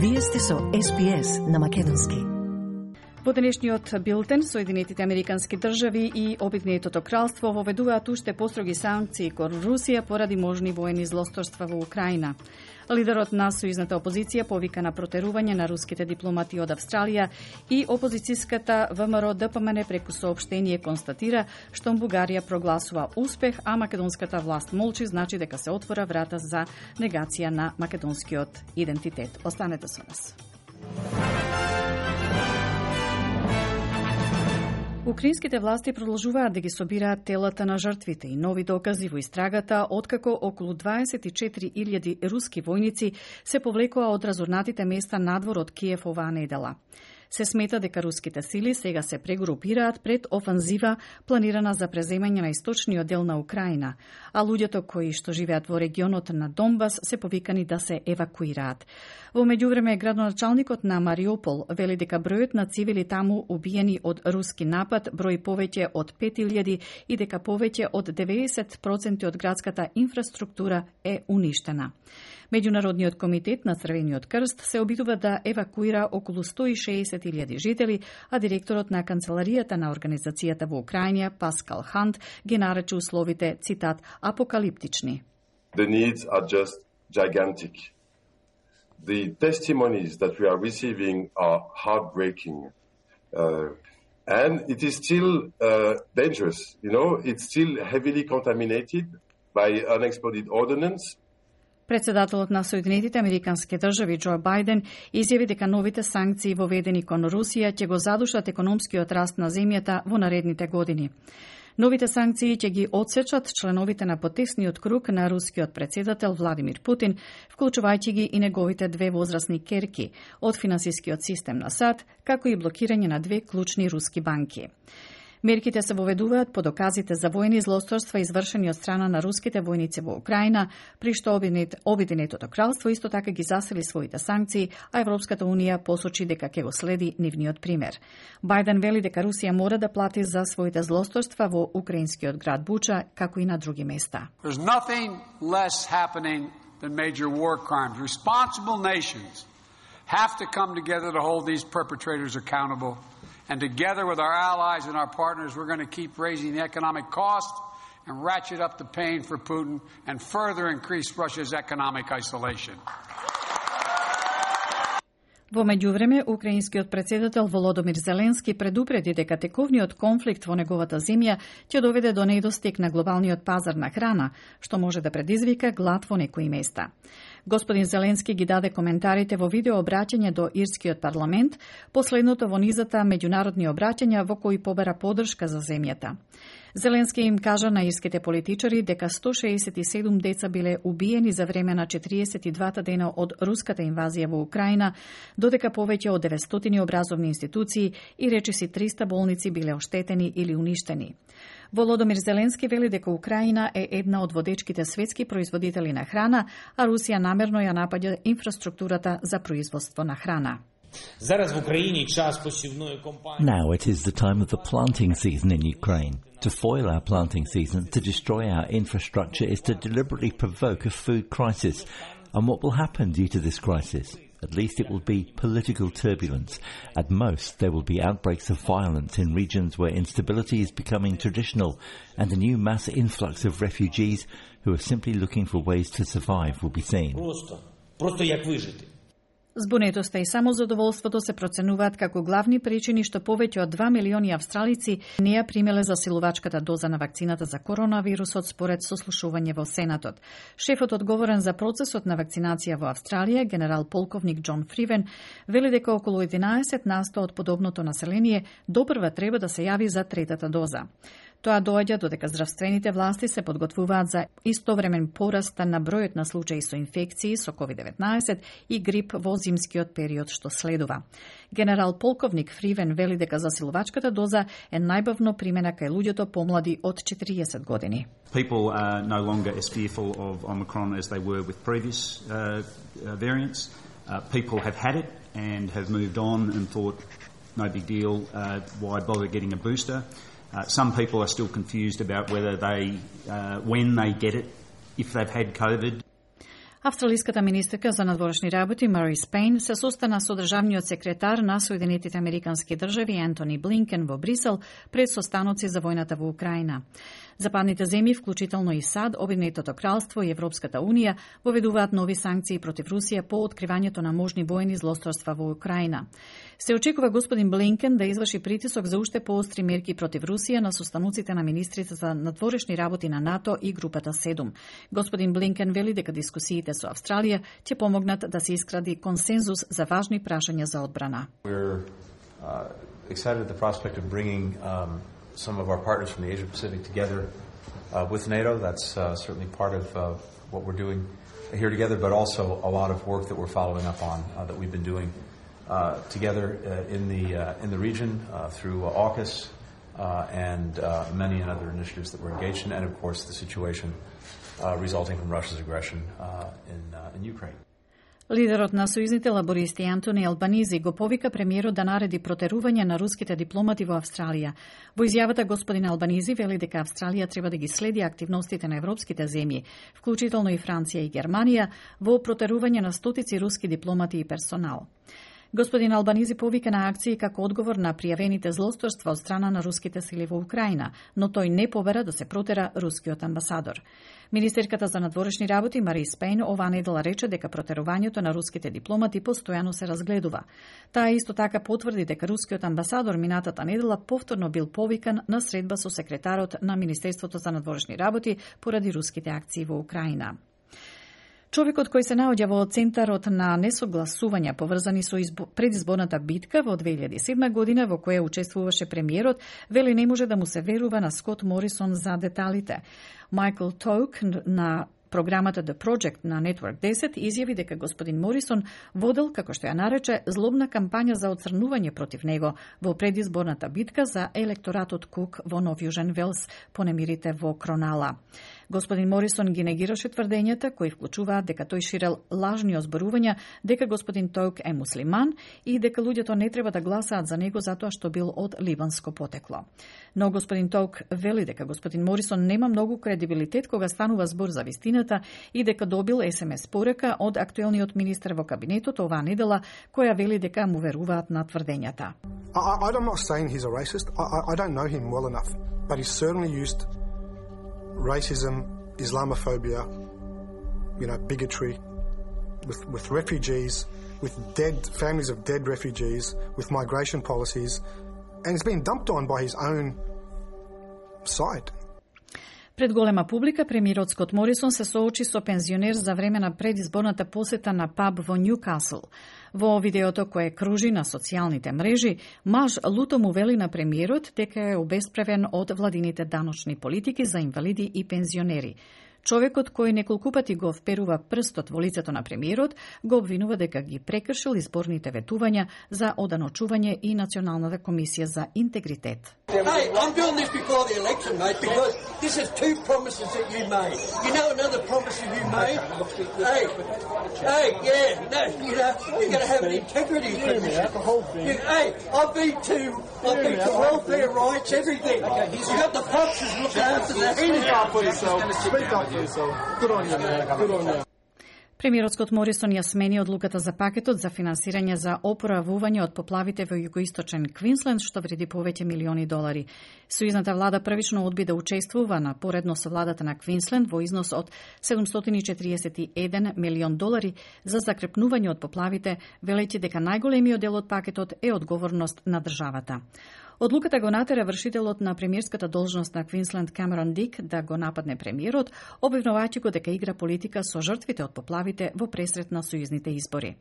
Вие сте со СПС на Македонски. Во денешниот билтен, Соединетите Американски држави и Обединетото кралство воведуваат уште построги санкции кон Русија поради можни воени злосторства во Украина. Лидерот на сојузната опозиција повика на протерување на руските дипломати од Австралија и опозицијската ВМРО ДПМН преку соопштение констатира што Бугарија прогласува успех, а македонската власт молчи, значи дека се отвора врата за негација на македонскиот идентитет. Останете со нас. Украинските власти продолжуваат да ги собираат телата на жртвите и нови докази во истрагата, откако околу 24.000 руски војници се повлекоа од разорнатите места надвор од Киев оваа недела. Се смета дека руските сили сега се прегрупираат пред офанзива планирана за преземање на источниот дел на Украина, а луѓето кои што живеат во регионот на Донбас се повикани да се евакуираат. Во меѓувреме градоначалникот на Мариупол вели дека бројот на цивили таму убиени од руски напад број повеќе од 5000 и дека повеќе од 90% од градската инфраструктура е уништена. Меѓународниот комитет на Црвениот крст се обидува да евакуира околу 160.000 жители, а директорот на канцеларијата на организацијата во Украина, Паскал Хант, ги нарече условите, цитат, апокалиптични. The needs are just gigantic. The testimonies that we are receiving are heartbreaking. Uh, and it is still uh, dangerous. You know, it's still heavily contaminated by unexploded ordnance Председателот на Соединетите Американски држави Џо Бајден изјави дека новите санкции воведени кон Русија ќе го задушат економскиот раст на земјата во наредните години. Новите санкции ќе ги одсечат членовите на потесниот круг на рускиот председател Владимир Путин, вклучувајќи ги и неговите две возрастни керки од финансискиот систем на САД, како и блокирање на две клучни руски банки. Мерките се воведуваат по доказите за војни злосторства извршени од страна на руските војници во Украина, при што Обединетото кралство исто така ги засели своите санкции, а Европската унија посочи дека ќе го следи нивниот пример. Бајден вели дека Русија мора да плати за своите злосторства во украинскиот град Буча, како и на други места. Than major war crimes. Responsible nations have to come together to hold these perpetrators accountable And together with our allies and our partners, we're going to keep raising the economic cost and ratchet up the pain for Putin and further increase Russia's economic isolation. Во меѓувреме, украинскиот председател Володомир Зеленски предупреди дека тековниот конфликт во неговата земја ќе доведе до недостиг на глобалниот пазар на храна, што може да предизвика глад во некои места. Господин Зеленски ги даде коментарите во видео обраќање до Ирскиот парламент, последното во низата меѓународни обраќања во кои побера подршка за земјата. Зеленски им кажа на ирските политичари дека 167 деца биле убиени за време на 42 дена од руската инвазија во Украина, додека повеќе од 900 образовни институции и речиси 300 болници биле оштетени или уништени. Володомир Зеленски вели дека Украина е една од водечките светски производители на храна, а Русија намерно ја напаѓа инфраструктурата за производство на храна. Now it is the time of the planting season in Ukraine. To foil our planting season, to destroy our infrastructure, is to deliberately provoke a food crisis. And what will happen due to this crisis? At least it will be political turbulence. At most, there will be outbreaks of violence in regions where instability is becoming traditional and a new mass influx of refugees who are simply looking for ways to survive will be seen. Просто, просто як выжити. Збунетоста и самозадоволството се проценуваат како главни причини што повеќе од 2 милиони австралици не ја примеле засилувачката доза на вакцината за коронавирусот според сослушување во Сенатот. Шефот одговорен за процесот на вакцинација во Австралија, генерал полковник Џон Фривен, вели дека околу 11 насто од подобното население допрва треба да се јави за третата доза. Тоа доаѓа додека здравствените власти се подготвуваат за истовремен пораст на бројот на случаи со инфекции со COVID-19 и грип во зимскиот период што следува. Генерал полковник Фривен вели дека засилувачката доза е најбавно примена кај луѓето помлади од 40 години. People are no longer as fearful of Omicron as they were with previous uh, uh, variants. Uh, people have had it and have moved on and thought, no big deal, uh, why bother getting a booster? Uh, some people are still confused about whether they, uh, when they get it, if they've had COVID. Австралиската министерка за надворешни работи Мари Спейн се состана со државниот секретар на Соединетите Американски држави Ентони Блинкен во Брисел пред состаноци за војната во Украина. Западните земји, вклучително и САД, Обединетото кралство и Европската унија, воведуваат нови санкции против Русија по откривањето на можни воени злосторства во Украина. Се очекува господин Блинкен да изврши притисок за уште поостри мерки против Русија на состануците на министрите за надворешни работи на НАТО и групата 7. Господин Блинкен вели дека дискусиите со Австралија ќе помогнат да се искради консензус за важни прашања за одбрана. We're uh, um, some of our partners from the Asia Pacific together uh, with NATO. That's uh, certainly part of uh, what we're doing here together, but also a lot of work that we're following up on uh, that we've been doing Uh, together uh, in the uh, in the region uh, through uh, AUKUS uh, and uh, many other initiatives that we're engaged in, and of course the situation uh, resulting from Russia's aggression uh, in uh, in Ukraine. Лидерот на сојузните лабористи Антони Албанизи го повика премиерот да нареди протерување на руските дипломати во Австралија. Во изјавата господин Албанизи вели дека Австралија треба да ги следи активностите на европските земји, вклучително и Франција и Германија, во протерување на стотици руски дипломати и персонал. Господин Албанизи повика на акции како одговор на пријавените злосторства од страна на руските сили во Украина, но тој не побера да се протера рускиот амбасадор. Министерката за надворешни работи Мари Спейн оваа недела рече дека протерувањето на руските дипломати постојано се разгледува. Таа исто така потврди дека рускиот амбасадор минатата недела повторно бил повикан на средба со секретарот на Министерството за надворешни работи поради руските акции во Украина. Човекот кој се наоѓа во центарот на несогласувања поврзани со избо... предизборната битка во 2007 година во која учествуваше премиерот, вели не може да му се верува на Скот Морисон за деталите. Майкл Тоук на Програмата The Project на Network 10 изјави дека господин Морисон водел, како што ја нарече, злобна кампања за оцрнување против него во предизборната битка за електоратот Кук во Нов Јужен Велс понемирите во Кронала. Господин Морисон ги негираше тврдењата кои вклучуваат дека тој ширел лажни озборувања дека господин Тоук е муслиман и дека луѓето не треба да гласаат за него затоа што бил од либанско потекло. Но господин Тоук вели дека господин Морисон нема многу кредибилитет кога станува збор за вистината и дека добил СМС порека од актуелниот министер во кабинетот оваа недела која вели дека му веруваат на тврдењата. I, I'm not saying he's a racist. I, I don't know him well enough, but he's certainly used racism, Islamophobia, you know, bigotry, with, with refugees, with dead families of dead refugees, with migration policies, and it's been dumped on by his own side. Пред голема публика, премиерот Скот Морисон се соочи со пензионер за време на предизборната посета на паб во Ньюкасл. Во видеото кое кружи на социјалните мрежи, маж луто му вели на премиерот дека е обесправен од владините даночни политики за инвалиди и пензионери. Човекот кој неколку пати го вперува прстот во лицето на премиерот, го обвинува дека ги прекршил изборните ветувања за оданочување и Националната комисија за интегритет. Hey, I'm doing this before the election, mate, because this is two promises that you made. You know another promise you made? Hey, hey, yeah, no, you know, you're going to have an integrity commission. You, hey, I've been to, I've been to welfare rights, everything. You got the proxies looking after the heating. Speak up for yourself. Good on Премиерот Скот Морисон ја смени одлуката за пакетот за финансирање за опоравување од поплавите во југоисточен Квинсленд, што вреди повеќе милиони долари. Сојузната влада првично одби да учествува на поредно со владата на Квинсленд во износ од 741 милион долари за закрепнување од поплавите, велејќи дека најголемиот дел од пакетот е одговорност на државата. Одлуката го натера вршителот на премиерската должност на Квинсленд Камерон Дик да го нападне премиерот, обвинувајќи го дека игра политика со жртвите од поплавите во пресрет на сојузните избори.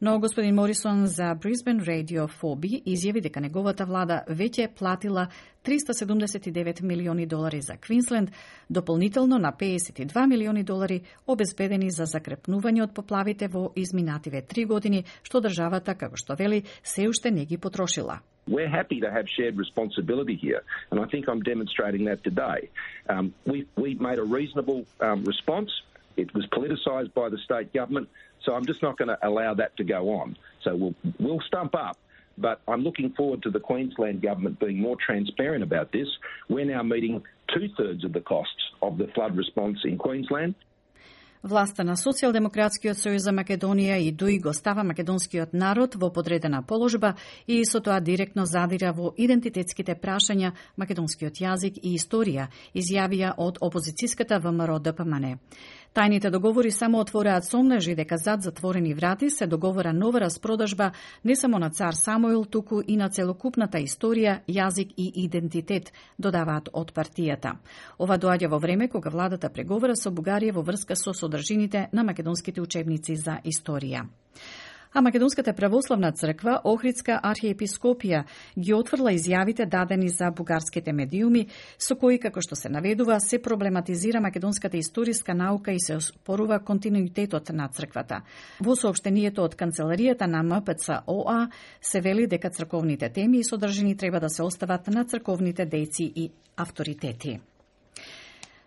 Но господин Морисон за Brisbane Radio 4B изјави дека неговата влада веќе платила 379 милиони долари за Квинсленд, дополнително на 52 милиони долари обезбедени за закрепнување од поплавите во изминативе три години, што државата, како што вели, се уште не ги потрошила. We're happy to have shared responsibility here, and I think I'm demonstrating that today. Um, we, we made a reasonable um, response. It was politicised by the state government, so I'm just not going to allow that to go on. So we'll, we'll stump up, but I'm looking forward to the Queensland government being more transparent about this. We're now meeting two thirds of the costs of the flood response in Queensland. Власта на Социјалдемократскиот сојуз за Македонија и ДУИ го става македонскиот народ во подредена положба и со тоа директно задира во идентитетските прашања, македонскиот јазик и историја, изјавија од опозицијската ВМРО ДПМН. Тајните договори само отвораат сомнежи дека зад затворени врати се договора нова распродажба не само на цар Самуил, туку и на целокупната историја, јазик и идентитет, додаваат од партијата. Ова доаѓа во време кога владата преговара со Бугарија во врска со содржините на македонските учебници за историја а Македонската православна црква, Охридска архиепископија, ги отфрла изјавите дадени за бугарските медиуми, со кои, како што се наведува, се проблематизира македонската историска наука и се спорува континуитетот на црквата. Во сообштението од канцеларијата на МПЦ ОА се вели дека црковните теми и содржини треба да се остават на црковните дејци и авторитети.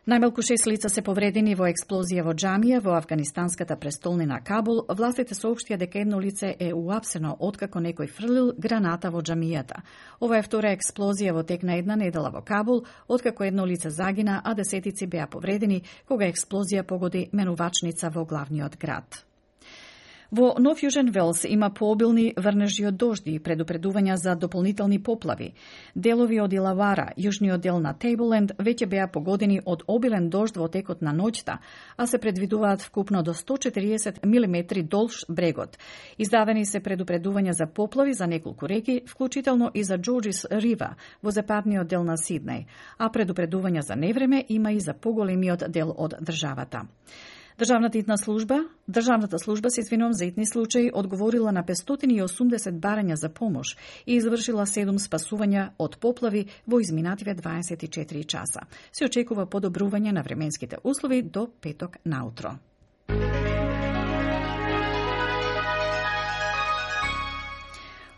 Најмалку шест лица се повредени во експлозија во джамија во афганистанската престолнина Кабул. Властите соопштија дека едно лице е уапсено откако некој фрлил граната во джамијата. Ова е втора експлозија во тек на една недела во Кабул, откако едно лице загина, а десетици беа повредени кога експлозија погоди менувачница во главниот град. Во Нов Јужен Велс има пообилни врнежи од дожди и предупредувања за дополнителни поплави. Делови од Илавара, јужниот дел на Тейбленд, веќе беа погодени од обилен дожд во текот на ноќта, а се предвидуваат вкупно до 140 мм долж брегот. Издадени се предупредувања за поплави за неколку реки, вклучително и за Джорджис Рива во западниот дел на Сиднеј, а предупредувања за невреме има и за поголемиот дел од државата. Државната итна служба, државната служба се извинувам за итни случаи, одговорила на 580 барања за помош и извршила 7 спасувања од поплави во изминативе 24 часа. Се очекува подобрување на временските услови до петок наутро.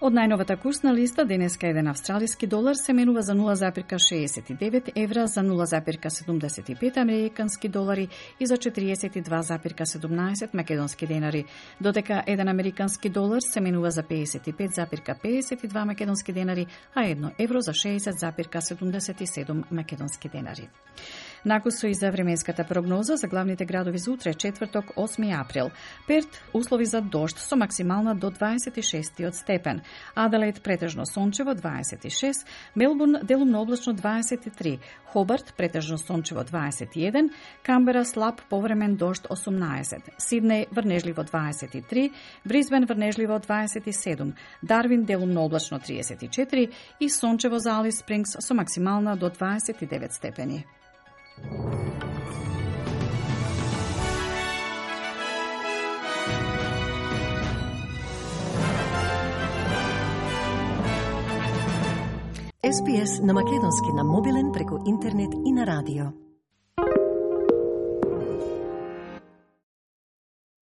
Од најновата курсна листа, денеска еден австралиски долар се менува за 0,69 евра, за 0,75 американски долари и за 42,17 македонски денари, додека еден американски долар се менува за 55,52 македонски денари, а едно евро за 60,77 македонски денари. Накусо и за временската прогноза за главните градови за утре, четврток, 8 април. Перт, услови за дожд со максимална до 26 степен. Аделаид претежно сончево 26, Мелбурн делумно облачно 23, Хобарт претежно сончево 21, Камбера слаб повремен дожд 18, Сиднеј врнежливо 23, Бризбен врнежливо 27, Дарвин делумно облачно 34 и сончево за Алис Спрингс со максимална до 29 степени. SPS на Македонски на мобилен преку интернет и на радио.